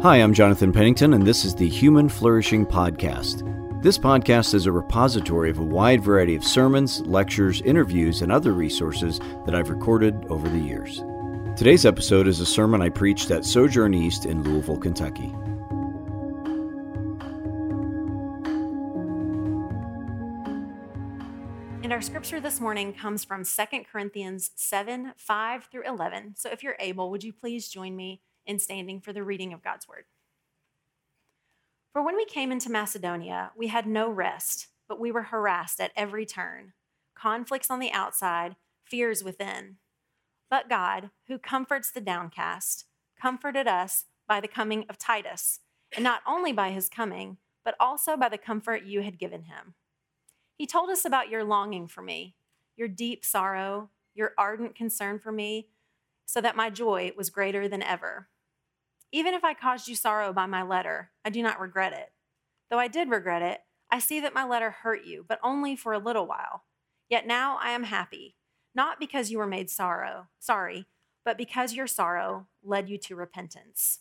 Hi, I'm Jonathan Pennington, and this is the Human Flourishing Podcast. This podcast is a repository of a wide variety of sermons, lectures, interviews, and other resources that I've recorded over the years. Today's episode is a sermon I preached at Sojourn East in Louisville, Kentucky. And our scripture this morning comes from 2 Corinthians 7 5 through 11. So if you're able, would you please join me in standing for the reading of God's word? For when we came into Macedonia, we had no rest, but we were harassed at every turn, conflicts on the outside, fears within. But God, who comforts the downcast, comforted us by the coming of Titus, and not only by his coming, but also by the comfort you had given him. He told us about your longing for me, your deep sorrow, your ardent concern for me, so that my joy was greater than ever. Even if I caused you sorrow by my letter, I do not regret it. Though I did regret it, I see that my letter hurt you, but only for a little while. Yet now I am happy, not because you were made sorrow, sorry, but because your sorrow led you to repentance.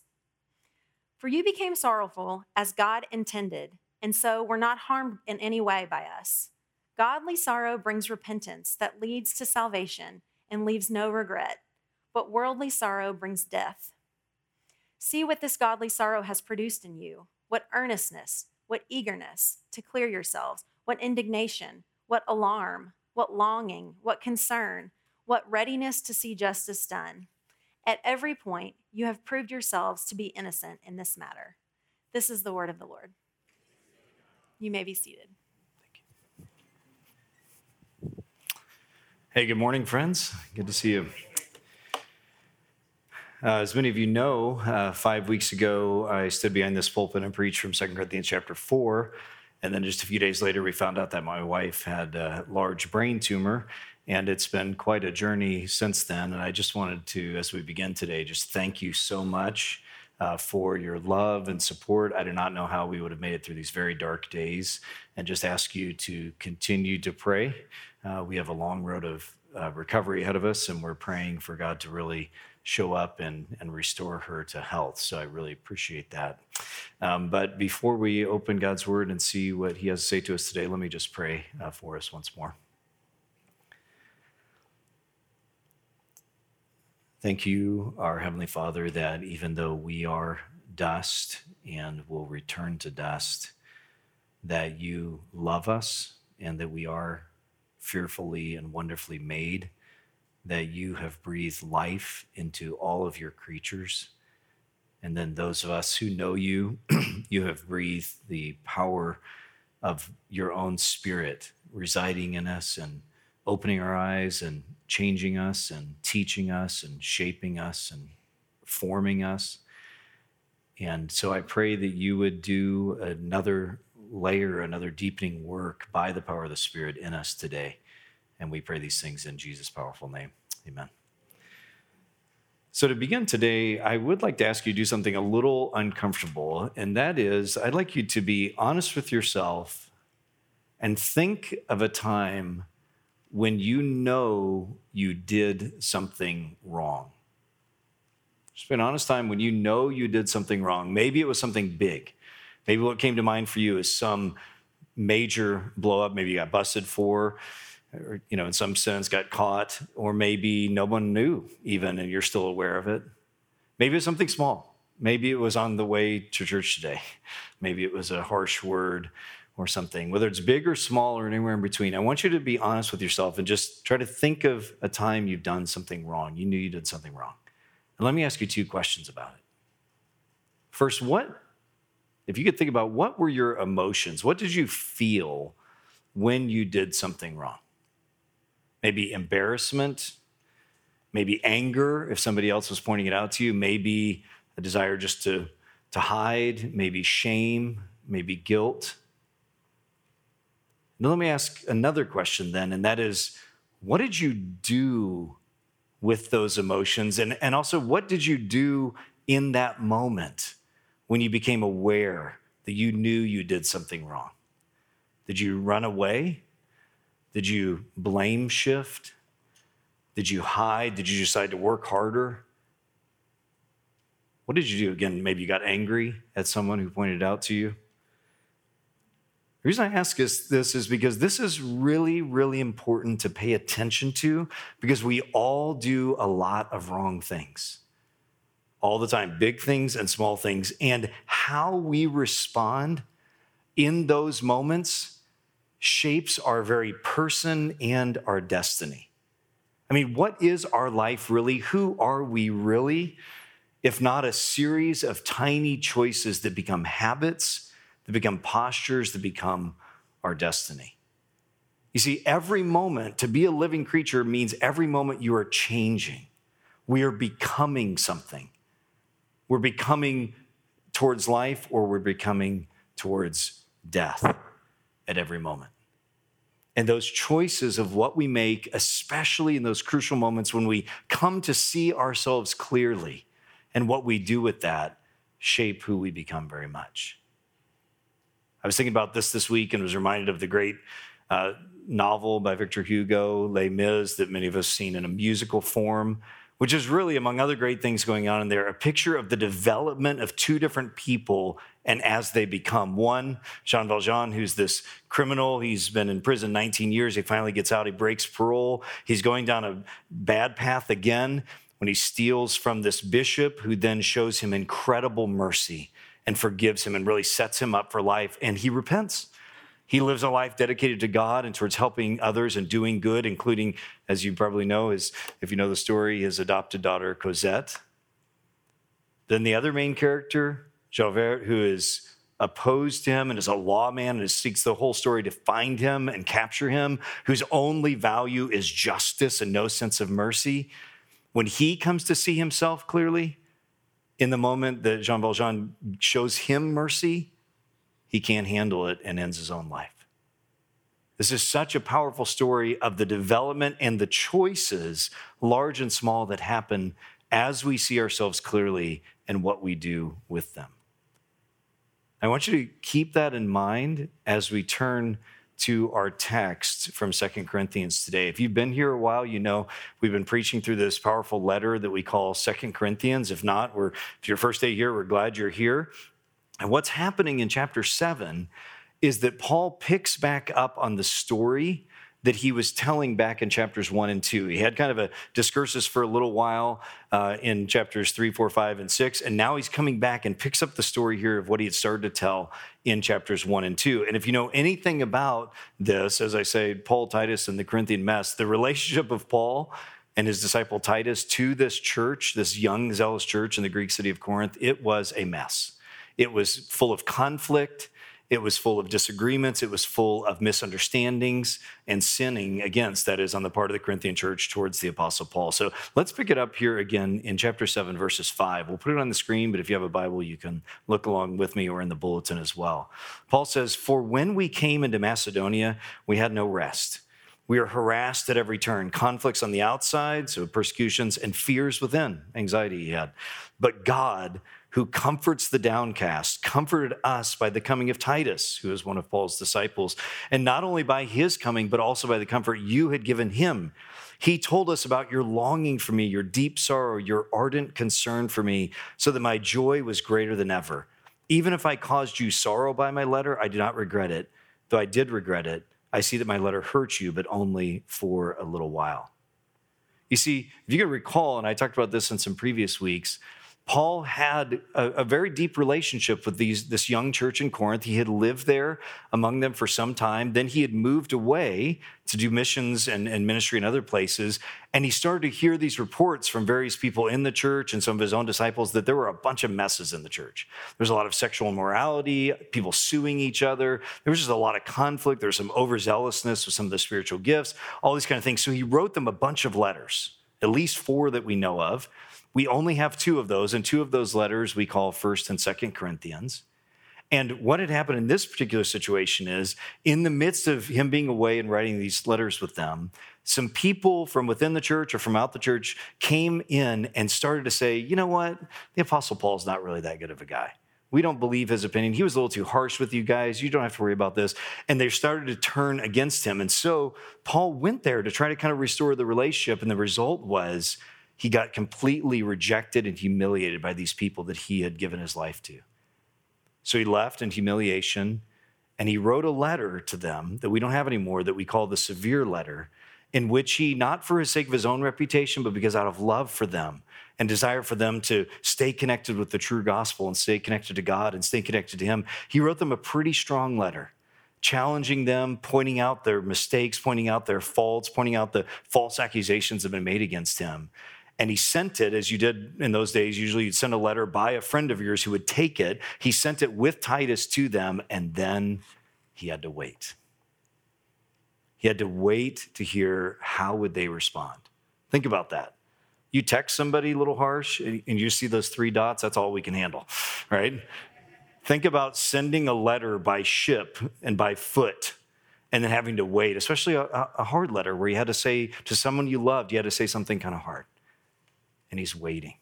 For you became sorrowful as God intended and so we're not harmed in any way by us. Godly sorrow brings repentance that leads to salvation and leaves no regret, but worldly sorrow brings death. See what this godly sorrow has produced in you what earnestness, what eagerness to clear yourselves, what indignation, what alarm, what longing, what concern, what readiness to see justice done. At every point, you have proved yourselves to be innocent in this matter. This is the word of the Lord. You may be seated. Thank you. Hey, good morning, friends. Good to see you. Uh, as many of you know, uh, five weeks ago, I stood behind this pulpit and preached from 2 Corinthians chapter 4. And then just a few days later, we found out that my wife had a large brain tumor. And it's been quite a journey since then. And I just wanted to, as we begin today, just thank you so much uh, for your love and support. I do not know how we would have made it through these very dark days, and just ask you to continue to pray. Uh, we have a long road of uh, recovery ahead of us, and we're praying for God to really show up and, and restore her to health. So I really appreciate that. Um, but before we open God's word and see what He has to say to us today, let me just pray uh, for us once more. Thank you, our Heavenly Father, that even though we are dust and will return to dust, that you love us and that we are fearfully and wonderfully made, that you have breathed life into all of your creatures. And then those of us who know you, you have breathed the power of your own spirit residing in us and opening our eyes and changing us and teaching us and shaping us and forming us. And so I pray that you would do another layer, another deepening work by the power of the Spirit in us today. And we pray these things in Jesus' powerful name. Amen. So, to begin today, I would like to ask you to do something a little uncomfortable, and that is I'd like you to be honest with yourself and think of a time when you know you did something wrong. Just an honest time when you know you did something wrong. Maybe it was something big. Maybe what came to mind for you is some major blow up. Maybe you got busted for, or, you know, in some sense got caught, or maybe no one knew even and you're still aware of it. Maybe it's something small. Maybe it was on the way to church today. Maybe it was a harsh word or something, whether it's big or small or anywhere in between, I want you to be honest with yourself and just try to think of a time you've done something wrong. You knew you did something wrong. And let me ask you two questions about it. First, what, if you could think about what were your emotions? What did you feel when you did something wrong? Maybe embarrassment, maybe anger if somebody else was pointing it out to you, maybe a desire just to, to hide, maybe shame, maybe guilt now, let me ask another question then, and that is what did you do with those emotions? And, and also, what did you do in that moment when you became aware that you knew you did something wrong? Did you run away? Did you blame shift? Did you hide? Did you decide to work harder? What did you do? Again, maybe you got angry at someone who pointed out to you. The reason I ask is this is because this is really, really important to pay attention to because we all do a lot of wrong things all the time, big things and small things. And how we respond in those moments shapes our very person and our destiny. I mean, what is our life really? Who are we really? If not a series of tiny choices that become habits, that become postures, that become our destiny. You see, every moment to be a living creature means every moment you are changing. We are becoming something. We're becoming towards life or we're becoming towards death at every moment. And those choices of what we make, especially in those crucial moments when we come to see ourselves clearly and what we do with that, shape who we become very much. I was thinking about this this week and was reminded of the great uh, novel by Victor Hugo, Les Mis, that many of us seen in a musical form which is really, among other great things going on in there, a picture of the development of two different people and as they become. One, Jean Valjean, who's this criminal, he's been in prison 19 years. He finally gets out, he breaks parole. He's going down a bad path again when he steals from this bishop, who then shows him incredible mercy and forgives him and really sets him up for life. And he repents. He lives a life dedicated to God and towards helping others and doing good, including, as you probably know, is if you know the story, his adopted daughter Cosette. Then the other main character, Javert, who is opposed to him and is a lawman and seeks the whole story to find him and capture him, whose only value is justice and no sense of mercy. When he comes to see himself clearly, in the moment that Jean Valjean shows him mercy, he can't handle it and ends his own life. This is such a powerful story of the development and the choices, large and small, that happen as we see ourselves clearly and what we do with them. I want you to keep that in mind as we turn to our text from Second Corinthians today. If you've been here a while, you know we've been preaching through this powerful letter that we call Second Corinthians. If not, we're if your first day here, we're glad you're here. And what's happening in chapter seven is that Paul picks back up on the story that he was telling back in chapters one and two. He had kind of a discursus for a little while uh, in chapters three, four, five, and six. And now he's coming back and picks up the story here of what he had started to tell in chapters one and two. And if you know anything about this, as I say, Paul, Titus, and the Corinthian mess, the relationship of Paul and his disciple Titus to this church, this young, zealous church in the Greek city of Corinth, it was a mess. It was full of conflict. It was full of disagreements. It was full of misunderstandings and sinning against, that is, on the part of the Corinthian church towards the Apostle Paul. So let's pick it up here again in chapter 7, verses 5. We'll put it on the screen, but if you have a Bible, you can look along with me or in the bulletin as well. Paul says, For when we came into Macedonia, we had no rest. We are harassed at every turn, conflicts on the outside, so persecutions, and fears within, anxiety he had. But God, who comforts the downcast, comforted us by the coming of Titus, who is one of Paul's disciples, and not only by his coming, but also by the comfort you had given him. He told us about your longing for me, your deep sorrow, your ardent concern for me, so that my joy was greater than ever. Even if I caused you sorrow by my letter, I do not regret it. Though I did regret it, I see that my letter hurt you, but only for a little while. You see, if you can recall, and I talked about this in some previous weeks, Paul had a, a, very deep relationship with these, this young church in Corinth. He had lived there among them for some time. Then he had moved away to do missions and, and ministry in other places. And he started to hear these reports from various people in the church and some of his own disciples that there were a bunch of messes in the church. There's a lot of sexual immorality, people suing each other. There was just a lot of conflict. There's some overzealousness with some of the spiritual gifts, all these kind of things. So he wrote them a bunch of letters, at least four that we know of we only have two of those, and two of those letters we call First and Second Corinthians. And what had happened in this particular situation is, in the midst of him being away and writing these letters with them, some people from within the church or from out the church came in and started to say, you know what? The Apostle Paul's not really that good of a guy. We don't believe his opinion. He was a little too harsh with you guys. You don't have to worry about this. And they started to turn against him. And so Paul went there to try to kind of restore the relationship. And the result was He got completely rejected and humiliated by these people that he had given his life to. So he left in humiliation and he wrote a letter to them that we don't have anymore that we call the severe letter, in which he, not for his sake of his own reputation, but because out of love for them and desire for them to stay connected with the true gospel and stay connected to God and stay connected to him, he wrote them a pretty strong letter challenging them, pointing out their mistakes, pointing out their faults, pointing out the false accusations that have been made against him. And he sent it, as you did in those days. Usually you'd send a letter by a friend of yours who would take it. He sent it with Titus to them, and then he had to wait. He had to wait to hear how would they respond. Think about that. You text somebody a little harsh and you see those three dots, that's all we can handle, right? Think about sending a letter by ship and by foot and then having to wait, especially a, a, hard letter where you had to say to someone you loved, you had to say something kind of hard. And he's waiting.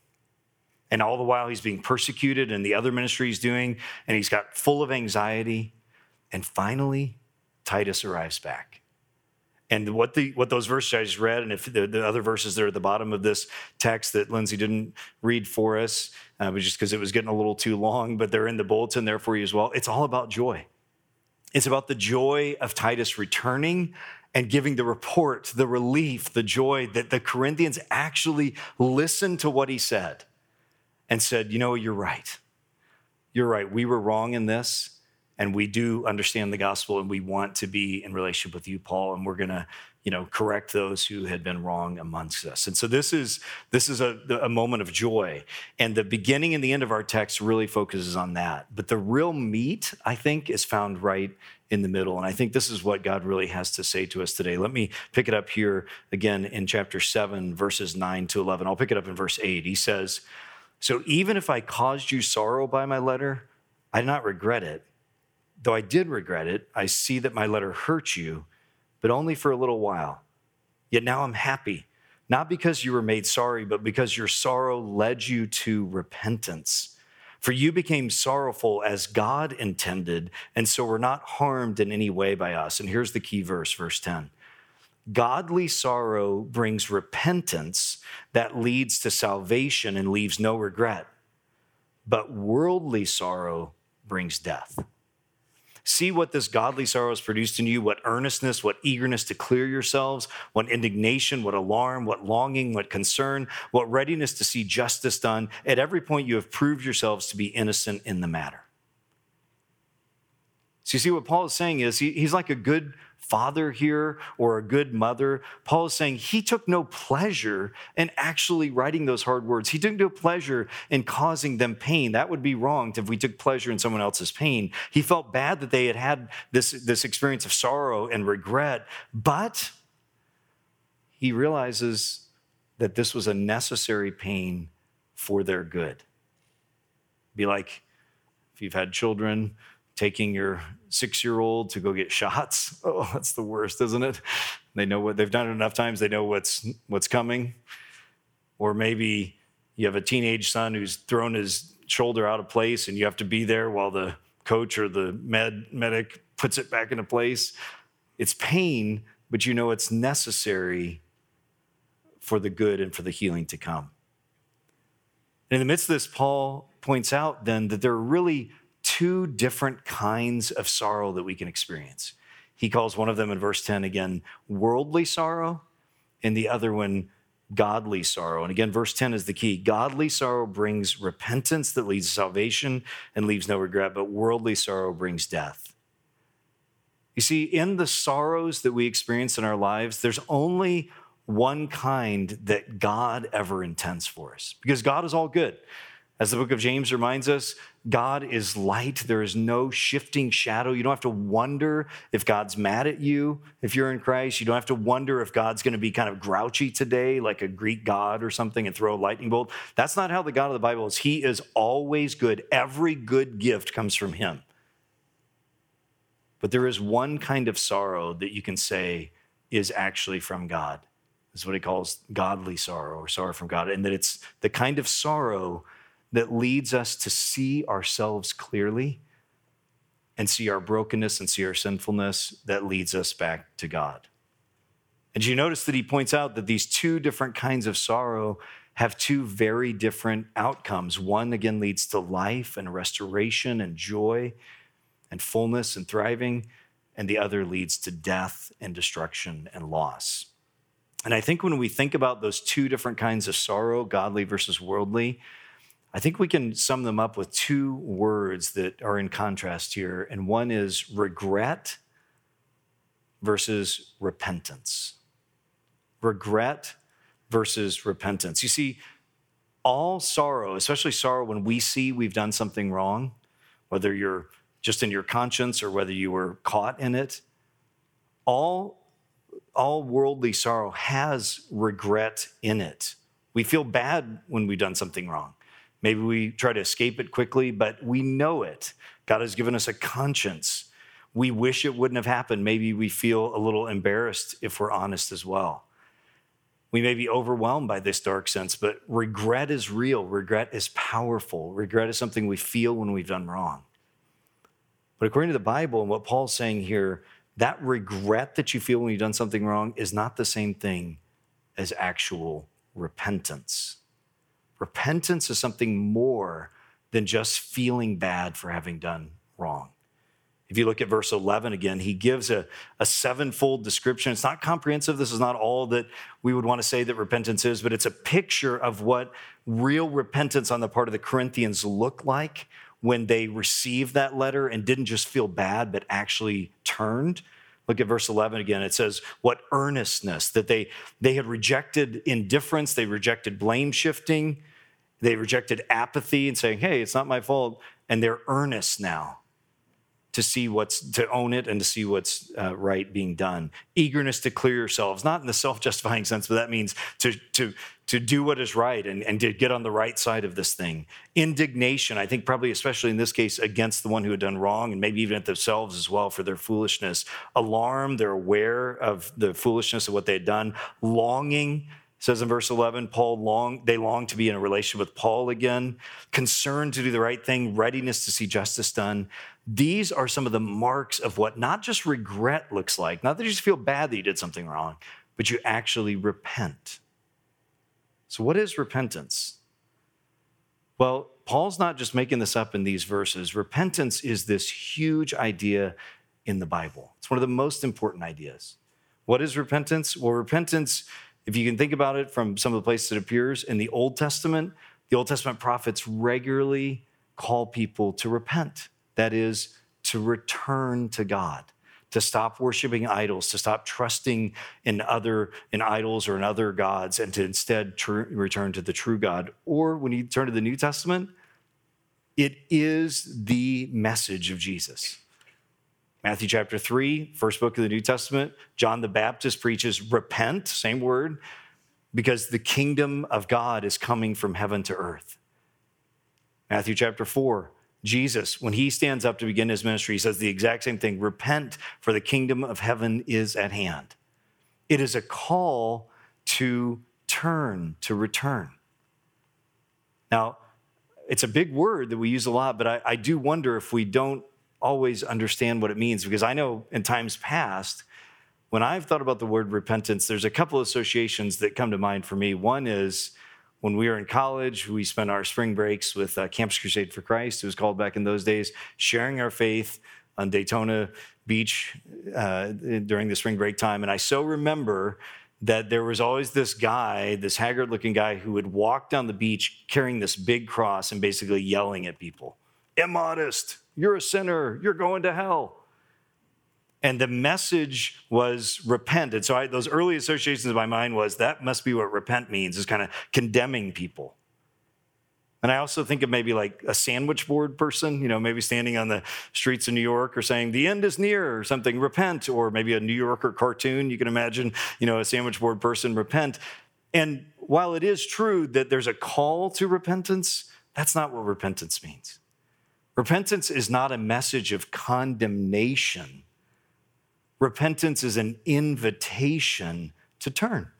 And all the while, he's being persecuted and the other ministry he's doing, and he's got full of anxiety. And finally, Titus arrives back. And what, the, what those verses I just read, and if the, the other verses there at the bottom of this text that Lindsay didn't read for us, uh, just because it was getting a little too long, but they're in the bulletin there for you as well. It's all about joy. It's about the joy of Titus returning and giving the report, the relief, the joy that the Corinthians actually listened to what he said and said, You know, you're right. You're right. We were wrong in this and we do understand the gospel and we want to be in relationship with you paul and we're going to you know correct those who had been wrong amongst us and so this is this is a, a moment of joy and the beginning and the end of our text really focuses on that but the real meat i think is found right in the middle. And i think this is what god really has to say to us today. Let me pick it up here again in chapter 7 verses 9 to 11 i'll pick it up in verse 8 he says so even if i caused you sorrow by my letter i do not regret it. Though I did regret it, I see that my letter hurt you, but only for a little while. Yet now I'm happy, not because you were made sorry, but because your sorrow led you to repentance. For you became sorrowful as God intended, and so were not harmed in any way by us. And here's the key verse, verse 10. Godly sorrow brings repentance that leads to salvation and leaves no regret, but worldly sorrow brings death. See what this godly sorrow has produced in you what earnestness, what eagerness to clear yourselves, what indignation, what alarm, what longing, what concern, what readiness to see justice done. At every point, you have proved yourselves to be innocent in the matter. So, you see, what Paul is saying is he, he's like a good father here or a good mother. Paul is saying he took no pleasure in actually writing those hard words. He took no pleasure in causing them pain. That would be wrong if we took pleasure in someone else's pain. He felt bad that they had had this, this experience of sorrow and regret, but he realizes that this was a necessary pain for their good. Be like if you've had children, taking your six year old to go get shots. Oh, that's the worst, isn't it? They know what they've done it enough times, they know what's, what's coming. Or maybe you have a teenage son who's thrown his shoulder out of place and you have to be there while the coach or the med, medic puts it back into place. It's pain, but you know it's necessary for the good and for the healing to come. And in the midst of this, Paul points out then that there are really two different kinds of sorrow that we can experience. He calls one of them in verse 10 again worldly sorrow, and the other one godly sorrow. And again, verse 10 is the key. Godly sorrow brings repentance that leads to salvation and leaves no regret, but worldly sorrow brings death. You see, in the sorrows that we experience in our lives, there's only one kind that God ever intends for us because God is all good. As the book of James reminds us, God is light. There is no shifting shadow. You don't have to wonder if God's mad at you if you're in Christ. You don't have to wonder if God's going to be kind of grouchy today, like a Greek god or something, and throw a lightning bolt. That's not how the God of the Bible is. He is always good. Every good gift comes from Him. But there is one kind of sorrow that you can say is actually from God. That's what he calls godly sorrow or sorrow from God. And that it's the kind of sorrow that leads us to see ourselves clearly and see our brokenness and see our sinfulness that leads us back to God. And you notice that he points out that these two different kinds of sorrow have two very different outcomes. One, again, leads to life and restoration and joy and fullness and thriving, and the other leads to death and destruction and loss. And I think when we think about those two different kinds of sorrow, godly versus worldly, I think we can sum them up with two words that are in contrast here. And one is regret versus repentance. Regret versus repentance. You see, all sorrow, especially sorrow when we see we've done something wrong, whether you're just in your conscience or whether you were caught in it, all, all worldly sorrow has regret in it. We feel bad when we've done something wrong. Maybe we try to escape it quickly, but we know it. God has given us a conscience. We wish it wouldn't have happened. Maybe we feel a little embarrassed if we're honest as well. We may be overwhelmed by this dark sense, but regret is real. Regret is powerful. Regret is something we feel when we've done wrong. But according to the Bible and what Paul's saying here, that regret that you feel when you've done something wrong is not the same thing as actual repentance. Repentance is something more than just feeling bad for having done wrong. If you look at verse 11 again, he gives a, a sevenfold description. It's not comprehensive. This is not all that we would want to say that repentance is, but it's a picture of what real repentance on the part of the Corinthians looked like when they received that letter and didn't just feel bad, but actually turned. Look at verse 11 again. It says, What earnestness, that they, they had rejected indifference, they rejected blame shifting, they rejected apathy and saying, Hey, it's not my fault. And they're earnest now to see what's to own it and to see what's uh, right being done. Eagerness to clear yourselves not in the self-justifying sense but that means to to to do what is right and, and to get on the right side of this thing. Indignation i think probably especially in this case against the one who had done wrong and maybe even at themselves as well for their foolishness. Alarm they're aware of the foolishness of what they had done. Longing says in verse 11 paul long they long to be in a relation with paul again. Concerned to do the right thing readiness to see justice done these are some of the marks of what not just regret looks like, not that you just feel bad that you did something wrong, but you actually repent. So, what is repentance? Well, Paul's not just making this up in these verses. Repentance is this huge idea in the Bible, it's one of the most important ideas. What is repentance? Well, repentance, if you can think about it from some of the places it appears in the Old Testament, the Old Testament prophets regularly call people to repent. That is, to return to God, to stop worshiping idols, to stop trusting in other in idols or in other gods, and to instead tr- return to the true God. Or when you turn to the New Testament, it is the message of Jesus. Matthew chapter 3, first book of the New Testament, John the Baptist preaches, repent, same word, because the kingdom of God is coming from heaven to earth. Matthew chapter 4, Jesus, when he stands up to begin his ministry, he says the exact same thing repent, for the kingdom of heaven is at hand. It is a call to turn, to return. Now, it's a big word that we use a lot, but I, I do wonder if we don't always understand what it means, because I know in times past, when I've thought about the word repentance, there's a couple associations that come to mind for me. One is when we were in college, we spent our spring breaks with uh, Campus Crusade for Christ. It was called back in those days, sharing our faith on Daytona Beach uh, during the spring break time. And I so remember that there was always this guy, this haggard looking guy, who would walk down the beach carrying this big cross and basically yelling at people Immodest, you're a sinner, you're going to hell and the message was repent. And so I, those early associations in my mind was that must be what repent means, is kind of condemning people. And I also think of maybe like a sandwich board person, you know, maybe standing on the streets of New York or saying, the end is near or something, repent, or maybe a New Yorker cartoon. You can imagine, you know, a sandwich board person, repent. And while it is true that there's a call to repentance, that's not what repentance means. Repentance is not a message of condemnation Repentance is an invitation to turn,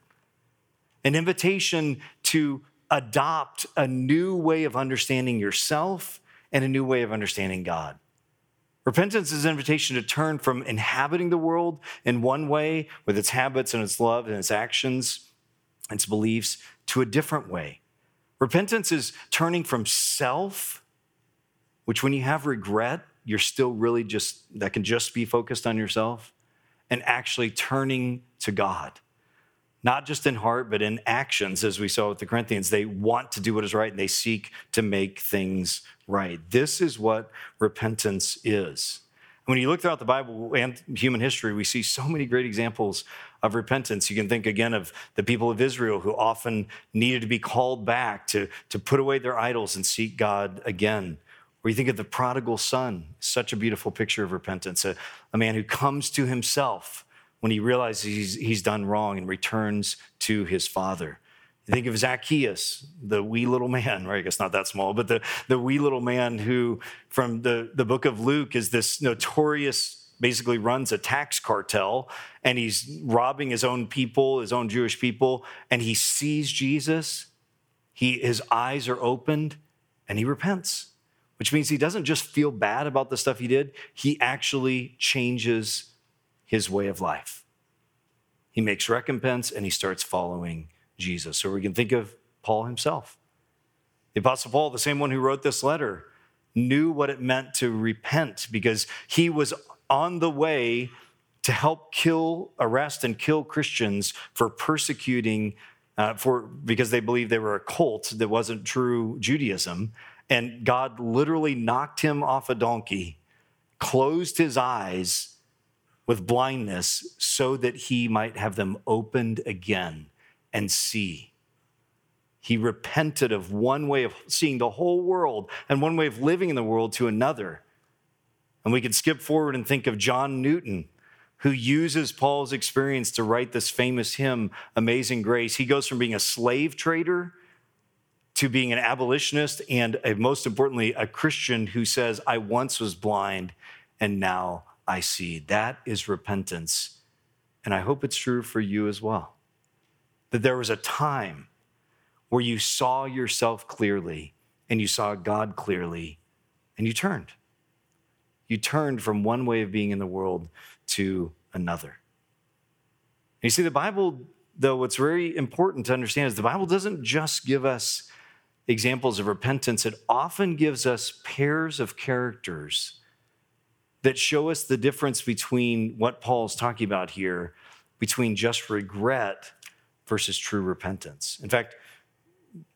an invitation to adopt a new way of understanding yourself and a new way of understanding God. Repentance is an invitation to turn from inhabiting the world in one way with its habits and its love and its actions, its beliefs, to a different way Repentance is turning from self, which when you have regret, you're still really just, that can just be focused on yourself, and actually turning to God. Not just in heart, but in actions, as we saw with the Corinthians. They want to do what is right and they seek to make things right. This is what repentance is. When you look throughout the Bible and human history, we see so many great examples of repentance. You can think again of the people of Israel who often needed to be called back to, to put away their idols and seek God again. Or you think of the prodigal son, such a beautiful picture of repentance, a, a man who comes to himself when he realizes he's, he's done wrong and returns to his father. You think of Zacchaeus, the wee little man, right? I guess not that small, but the, the wee little man who, from the, the book of Luke, is this notorious, basically runs a tax cartel, and he's robbing his own people, his own Jewish people, and he sees Jesus. He, his eyes are opened, and he repents, which means he doesn't just feel bad about the stuff he did, he actually changes his way of life. He makes recompense and he starts following Jesus. So we can think of Paul himself. The Apostle Paul, the same one who wrote this letter, knew what it meant to repent because he was on the way to help kill, arrest, and kill Christians for persecuting, uh, for because they believed they were a cult that wasn't true Judaism. And God literally knocked him off a donkey, closed his eyes with blindness so that he might have them opened again and see. He repented of one way of seeing the whole world and one way of living in the world to another. And we could skip forward and think of John Newton, who uses Paul's experience to write this famous hymn, Amazing Grace. He goes from being a slave trader to being an abolitionist and a, most importantly, a Christian who says, I once was blind and now I see. That is repentance. And I hope it's true for you as well that there was a time where you saw yourself clearly and you saw God clearly and you turned. You turned from one way of being in the world to another. And you see, the Bible, though, what's very important to understand is the Bible doesn't just give us examples of repentance, it often gives us pairs of characters that show us the difference between what Paul's talking about here, between just regret versus true repentance. In fact,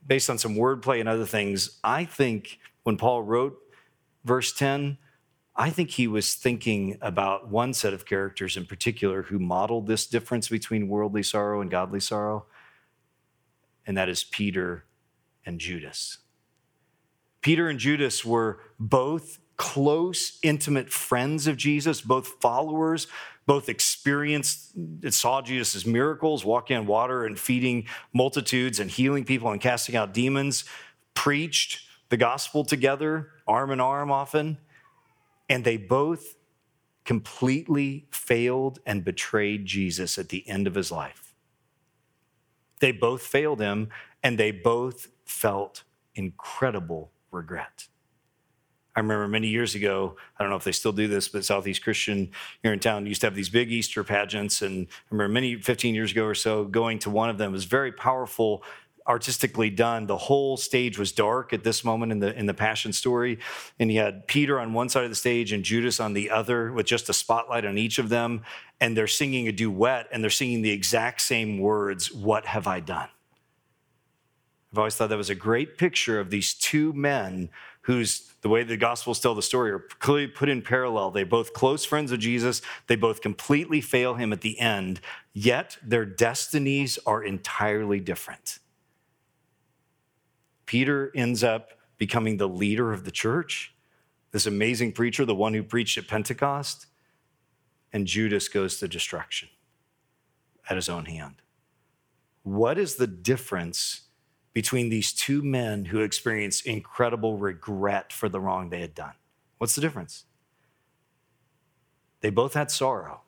based on some wordplay and other things, I think when Paul wrote verse 10, I think he was thinking about one set of characters in particular who modeled this difference between worldly sorrow and godly sorrow, and that is Peter and Judas. Peter and Judas were both close, intimate friends of Jesus, both followers both experienced, saw Jesus' miracles, walking on water and feeding multitudes and healing people and casting out demons, preached the gospel together, arm in arm often, and they both completely failed and betrayed Jesus at the end of his life. They both failed him and they both felt incredible regret. I remember many years ago, I don't know if they still do this, but Southeast Christian here in town used to have these big Easter pageants. And I remember many, 15 years ago or so, going to one of them. It was very powerful, artistically done. The whole stage was dark at this moment in the, in the Passion story. And you had Peter on one side of the stage and Judas on the other with just a spotlight on each of them. And they're singing a duet and they're singing the exact same words What have I done? I've always thought that was a great picture of these two men who's the way the Gospels tell the story are clearly put in parallel. They both close friends of Jesus. They both completely fail him at the end, yet their destinies are entirely different. Peter ends up becoming the leader of the church, this amazing preacher, the one who preached at Pentecost, and Judas goes to destruction at his own hand. What is the difference between these two men who experienced incredible regret for the wrong they had done. What's the difference? They both had sorrow.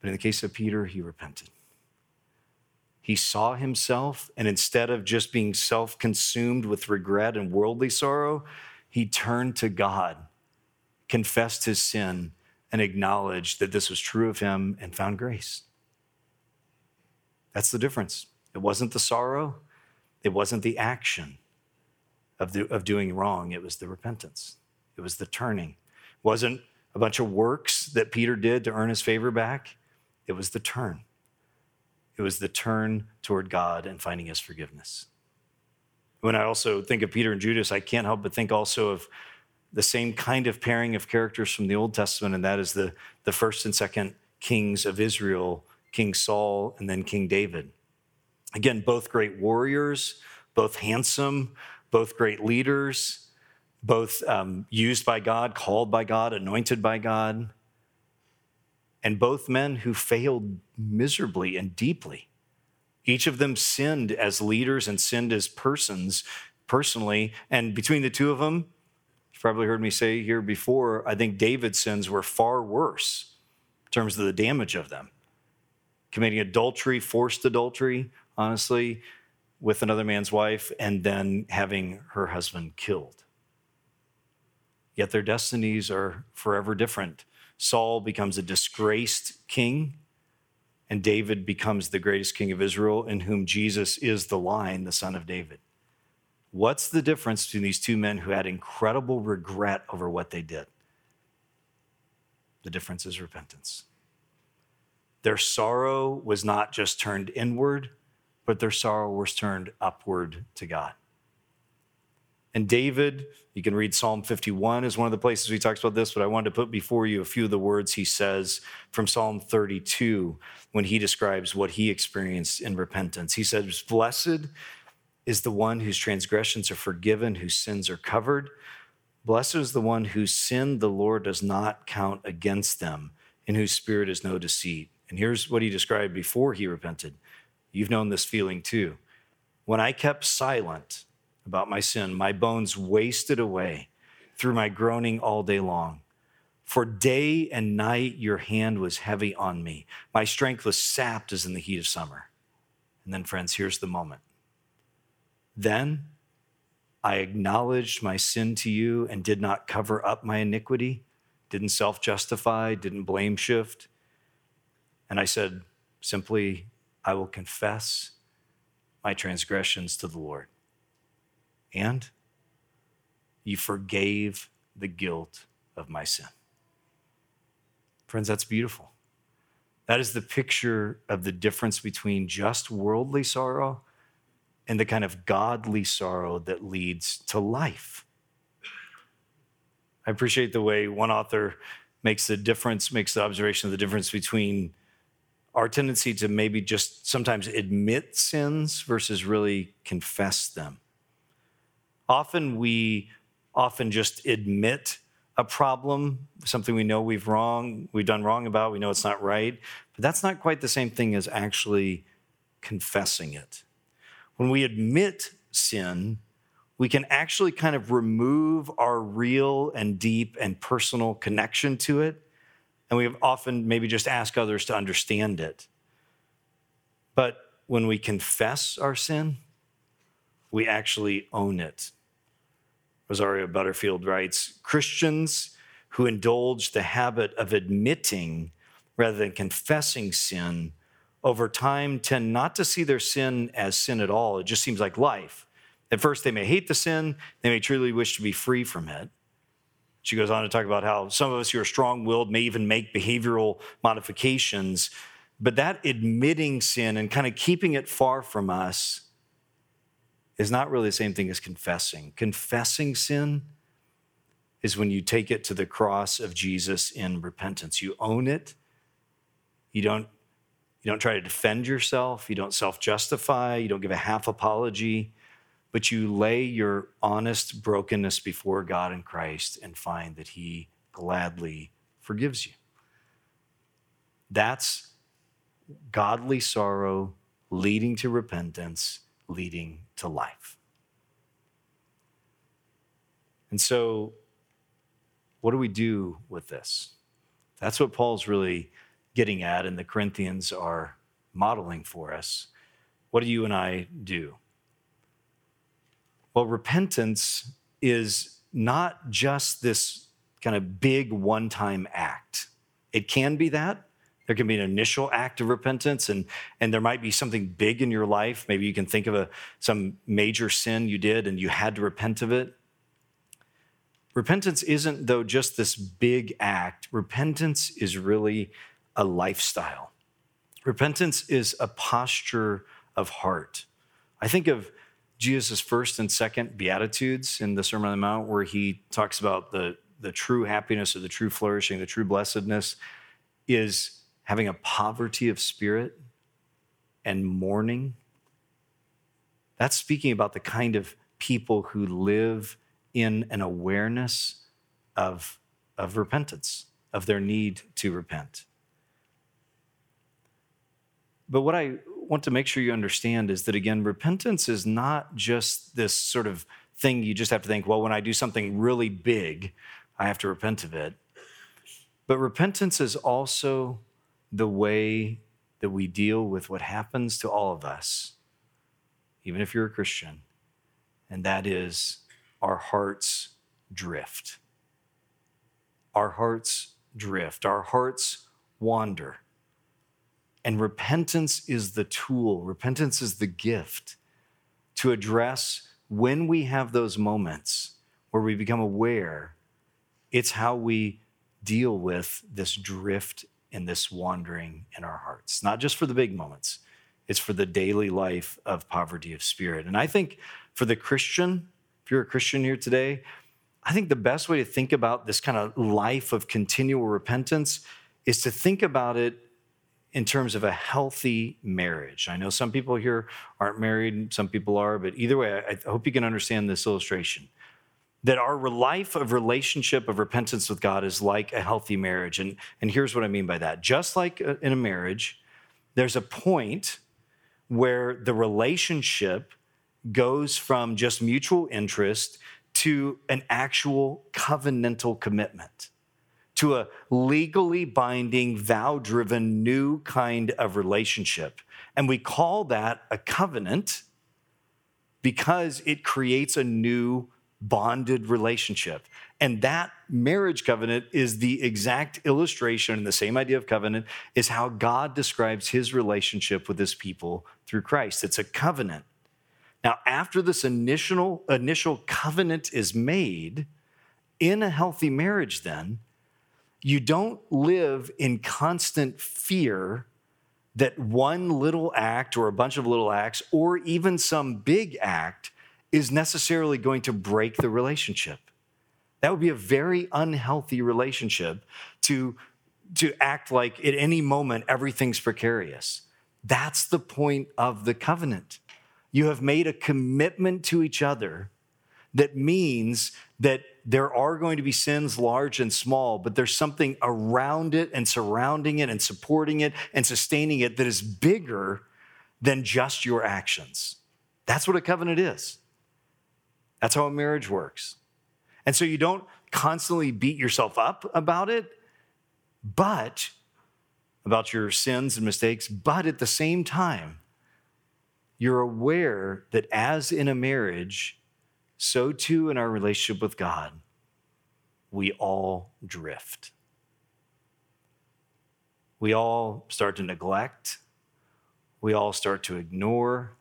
But in the case of Peter, he repented. He saw himself, and instead of just being self consumed with regret and worldly sorrow, he turned to God, confessed his sin, and acknowledged that this was true of him and found grace. That's the difference. It wasn't the sorrow, It wasn't the action of, the, of doing wrong, it was the repentance, it was the turning. It wasn't a bunch of works that Peter did to earn his favor back, it was the turn. It was the turn toward God and finding his forgiveness. When I also think of Peter and Judas, I can't help but think also of the same kind of pairing of characters from the Old Testament, and that is the, the first and second kings of Israel, King Saul and then King David. Again, both great warriors, both handsome, both great leaders, both um, used by God, called by God, anointed by God, and both men who failed miserably and deeply. Each of them sinned as leaders and sinned as persons personally. And between the two of them, you've probably heard me say here before, I think David's sins were far worse in terms of the damage of them. Committing adultery, forced adultery, honestly, with another man's wife, and then having her husband killed. Yet their destinies are forever different. Saul becomes a disgraced king, and David becomes the greatest king of Israel, in whom Jesus is the line, the son of David. What's the difference between these two men who had incredible regret over what they did? The difference is repentance. Their sorrow was not just turned inward, but their sorrow was turned upward to God. And David, you can read Psalm 51 is one of the places he talks about this, but I wanted to put before you a few of the words he says from Psalm 32 when he describes what he experienced in repentance. He says, Blessed is the one whose transgressions are forgiven, whose sins are covered. Blessed is the one whose sin the Lord does not count against them, in whose spirit is no deceit. And here's what he described before he repented. You've known this feeling too. When I kept silent, about my sin. My bones wasted away through my groaning all day long. For day and night your hand was heavy on me. My strength was sapped as in the heat of summer. And then, friends, here's the moment. Then I acknowledged my sin to you and did not cover up my iniquity, didn't self justify, didn't blame shift. And I said simply, I will confess my transgressions to the Lord and you forgave the guilt of my sin. Friends, that's beautiful. That is the picture of the difference between just worldly sorrow and the kind of godly sorrow that leads to life. I appreciate the way one author makes the difference, makes the observation of the difference between our tendency to maybe just sometimes admit sins versus really confess them. Often we often just admit a problem, something we know we've wrong, we've done wrong about, we know it's not right, but that's not quite the same thing as actually confessing it. When we admit sin, we can actually kind of remove our real and deep and personal connection to it. And we have often maybe just ask others to understand it. But when we confess our sin, we actually own it. Rosaria Butterfield writes Christians who indulge the habit of admitting rather than confessing sin over time tend not to see their sin as sin at all. It just seems like life. At first, they may hate the sin, they may truly wish to be free from it. She goes on to talk about how some of us who are strong willed may even make behavioral modifications, but that admitting sin and kind of keeping it far from us is not really the same thing as confessing. Confessing sin is when you take it to the cross of Jesus in repentance. You own it. You don't you don't try to defend yourself, you don't self-justify, you don't give a half apology, but you lay your honest brokenness before God in Christ and find that he gladly forgives you. That's godly sorrow leading to repentance leading to life. And so, what do we do with this? That's what Paul's really getting at, and the Corinthians are modeling for us. What do you and I do? Well, repentance is not just this kind of big one time act. It can be that, There can be an initial act of repentance, and, and there might be something big in your life. Maybe you can think of a, some major sin you did and you had to repent of it. Repentance isn't, though, just this big act. Repentance is really a lifestyle. Repentance is a posture of heart. I think of Jesus' first and second Beatitudes in the Sermon on the Mount, where he talks about the, the true happiness or the true flourishing, the true blessedness is having a poverty of spirit and mourning. That's speaking about the kind of people who live in an awareness of, of repentance, of their need to repent. But what I want to make sure you understand is that, again, repentance is not just this sort of thing you just have to think, well, when I do something really big, I have to repent of it. But repentance is also the way that we deal with what happens to all of us, even if you're a Christian, and that is our hearts drift. Our hearts drift, our hearts wander. And repentance is the tool, repentance is the gift to address when we have those moments where we become aware. It's how we deal with this drift and this wandering in our hearts, not just for the big moments, it's for the daily life of poverty of spirit. And I think for the Christian, if you're a Christian here today, I think the best way to think about this kind of life of continual repentance is to think about it in terms of a healthy marriage. I know some people here aren't married, some people are, but either way, I hope you can understand this illustration. That our life of relationship of repentance with God is like a healthy marriage. And, and here's what I mean by that. Just like uh, in a marriage, there's a point where the relationship goes from just mutual interest to an actual covenantal commitment, to a legally binding, vow driven new kind of relationship. And we call that a covenant because it creates a new bonded relationship. And that marriage covenant is the exact illustration, and the same idea of covenant is how God describes his relationship with his people through Christ. It's a covenant. Now, after this initial, initial covenant is made in a healthy marriage, then, you don't live in constant fear that one little act or a bunch of little acts or even some big act is necessarily going to break the relationship. That would be a very unhealthy relationship to, to act like at any moment everything's precarious. That's the point of the covenant. You have made a commitment to each other that means that there are going to be sins, large and small, but there's something around it and surrounding it and supporting it and sustaining it that is bigger than just your actions. That's what a covenant is. That's how a marriage works. And so you don't constantly beat yourself up about it, but about your sins and mistakes, but at the same time, you're aware that as in a marriage, so too in our relationship with God, we all drift. We all start to neglect. We all start to ignore.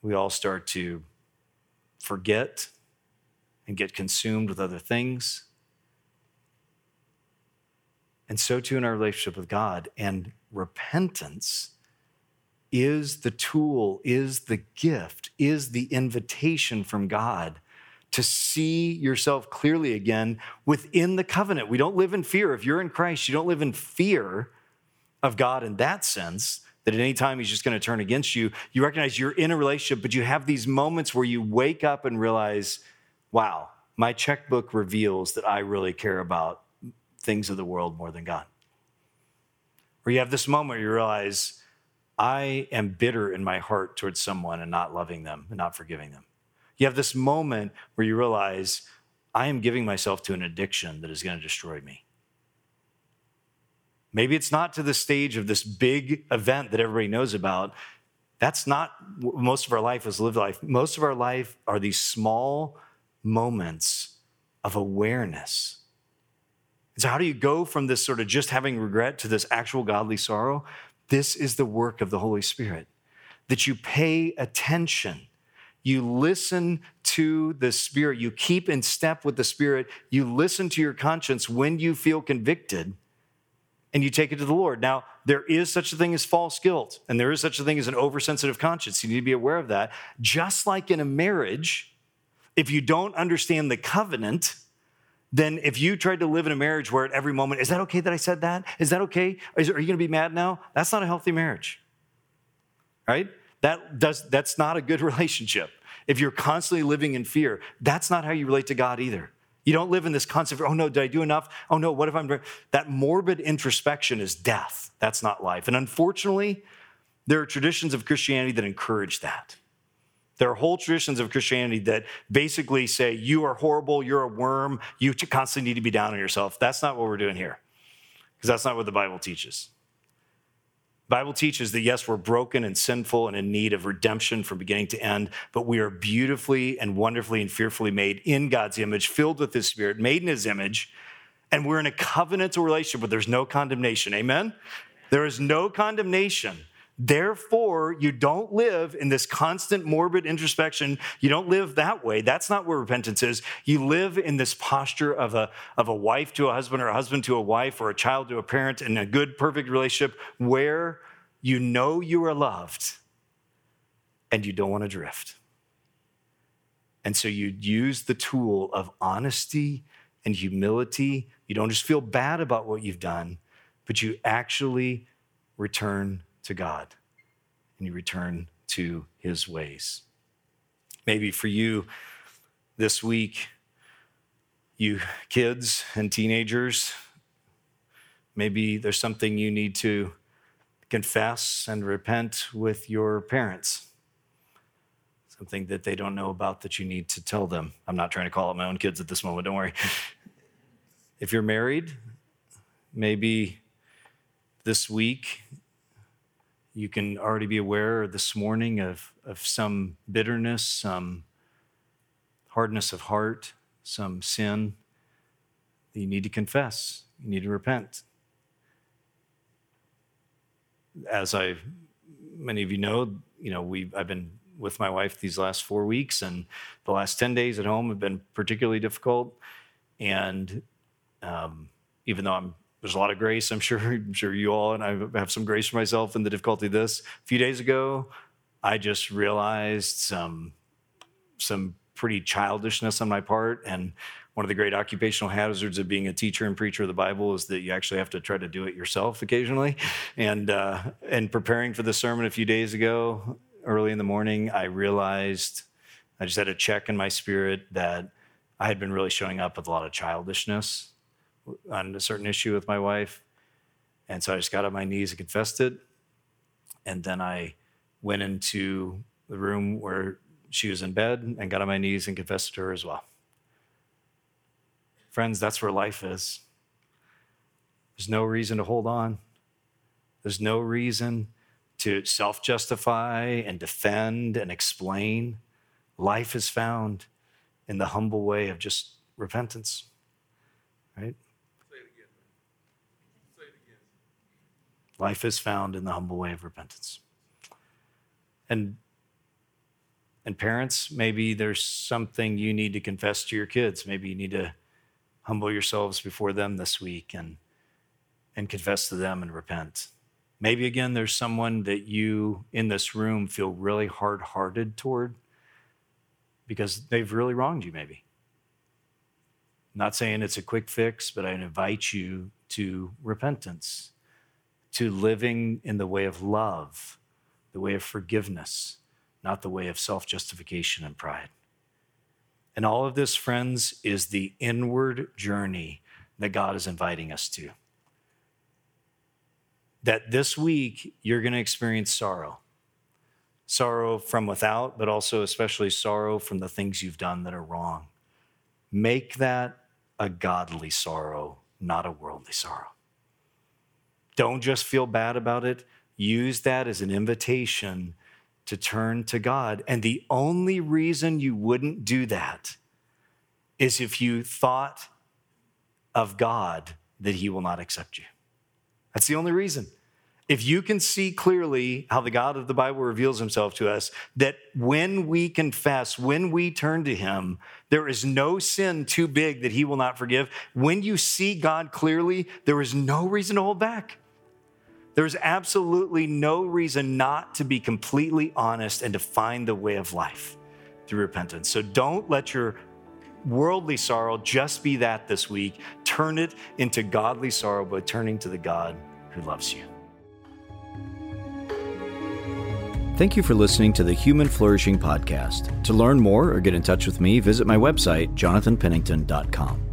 We all start to forget and get consumed with other things. And so too in our relationship with God. And repentance is the tool, is the gift, is the invitation from God to see yourself clearly again within the covenant. We don't live in fear. If you're in Christ, you don't live in fear of God in that sense. That at any time he's just going to turn against you. You recognize you're in a relationship, but you have these moments where you wake up and realize, wow, my checkbook reveals that I really care about things of the world more than God. Or you have this moment where you realize, I am bitter in my heart towards someone and not loving them and not forgiving them. You have this moment where you realize, I am giving myself to an addiction that is going to destroy me. Maybe it's not to the stage of this big event that everybody knows about. That's not most of our life is lived life. Most of our life are these small moments of awareness And so, how do you go from this sort of just having regret to this actual godly sorrow? This is the work of the Holy Spirit, that you pay attention. You listen to the Spirit. You keep in step with the Spirit. You listen to your conscience when you feel convicted and you take it to the Lord. Now, there is such a thing as false guilt, and there is such a thing as an oversensitive conscience. You need to be aware of that. Just like in a marriage, if you don't understand the covenant, then if you tried to live in a marriage where at every moment, is that okay that I said that? Is that okay? Is, are you going to be mad now? That's not a healthy marriage, right? That does, that's not a good relationship. If you're constantly living in fear, that's not how you relate to God either. You don't live in this concept, oh no, did I do enough? Oh no, what if I'm? That morbid introspection is death. That's not life. And unfortunately, there are traditions of Christianity that encourage that. There are whole traditions of Christianity that basically say, you are horrible, you're a worm, you constantly need to be down on yourself. That's not what we're doing here, because that's not what the Bible teaches. Bible teaches that yes, we're broken and sinful and in need of redemption from beginning to end, but we are beautifully and wonderfully and fearfully made in God's image, filled with His Spirit, made in His image, and we're in a covenantal relationship, but there's no condemnation. Amen? There is no condemnation. Therefore, you don't live in this constant morbid introspection. You don't live that way. That's not where repentance is. You live in this posture of a, of a wife to a husband or a husband to a wife or a child to a parent in a good, perfect relationship where you know you are loved and you don't want to drift. And so you use the tool of honesty and humility. You don't just feel bad about what you've done, but you actually return to God and you return to his ways. Maybe for you this week, you kids and teenagers, maybe there's something you need to confess and repent with your parents. Something that they don't know about that you need to tell them. I'm not trying to call out my own kids at this moment, don't worry. if you're married, maybe this week you can already be aware this morning of, of some bitterness, some hardness of heart, some sin that you need to confess, you need to repent as I, many of you know, you know, we I've been with my wife these last four weeks, and the last ten days at home have been particularly difficult. And um, even though I'm there's a lot of grace, I'm sure I'm sure you all and I have some grace for myself in the difficulty of this. A few days ago, I just realized some some pretty childishness on my part, and one of the great occupational hazards of being a teacher and preacher of the Bible is that you actually have to try to do it yourself occasionally. And uh, and preparing for the sermon a few days ago, early in the morning, I realized I just had a check in my spirit that I had been really showing up with a lot of childishness on a certain issue with my wife. And so I just got on my knees and confessed it. And then I went into the room where she was in bed and got on my knees and confessed to her as well. Friends, that's where life is. There's no reason to hold on. There's no reason to self justify and defend and explain. Life is found in the humble way of just repentance, right? Say it again. Say it again. Life is found in the humble way of repentance. And and parents, maybe there's something you need to confess to your kids. Maybe you need to humble yourselves before them this week and, and confess to them and repent. Maybe again, there's someone that you in this room feel really hard hearted toward because they've really wronged you, maybe. I'm not saying it's a quick fix, but I invite you to repentance, to living in the way of love, the way of forgiveness, not the way of self justification and pride. And all of this, friends, is the inward journey that God is inviting us to. That this week you're going to experience sorrow sorrow from without, but also especially sorrow from the things you've done that are wrong. Make that a godly sorrow, not a worldly sorrow. Don't just feel bad about it. Use that as an invitation to turn to God. And the only reason you wouldn't do that is if you thought of God that he will not accept you. That's the only reason. If you can see clearly how the God of the Bible reveals himself to us, that when we confess, when we turn to him, there is no sin too big that he will not forgive. When you see God clearly, there is no reason to hold back. There's absolutely no reason not to be completely honest and to find the way of life through repentance. So don't let your worldly sorrow just be that this week. Turn it into godly sorrow by turning to the God who loves you. Thank you for listening to the Human Flourishing Podcast. To learn more or get in touch with me, visit my website, jonathanpennington.com.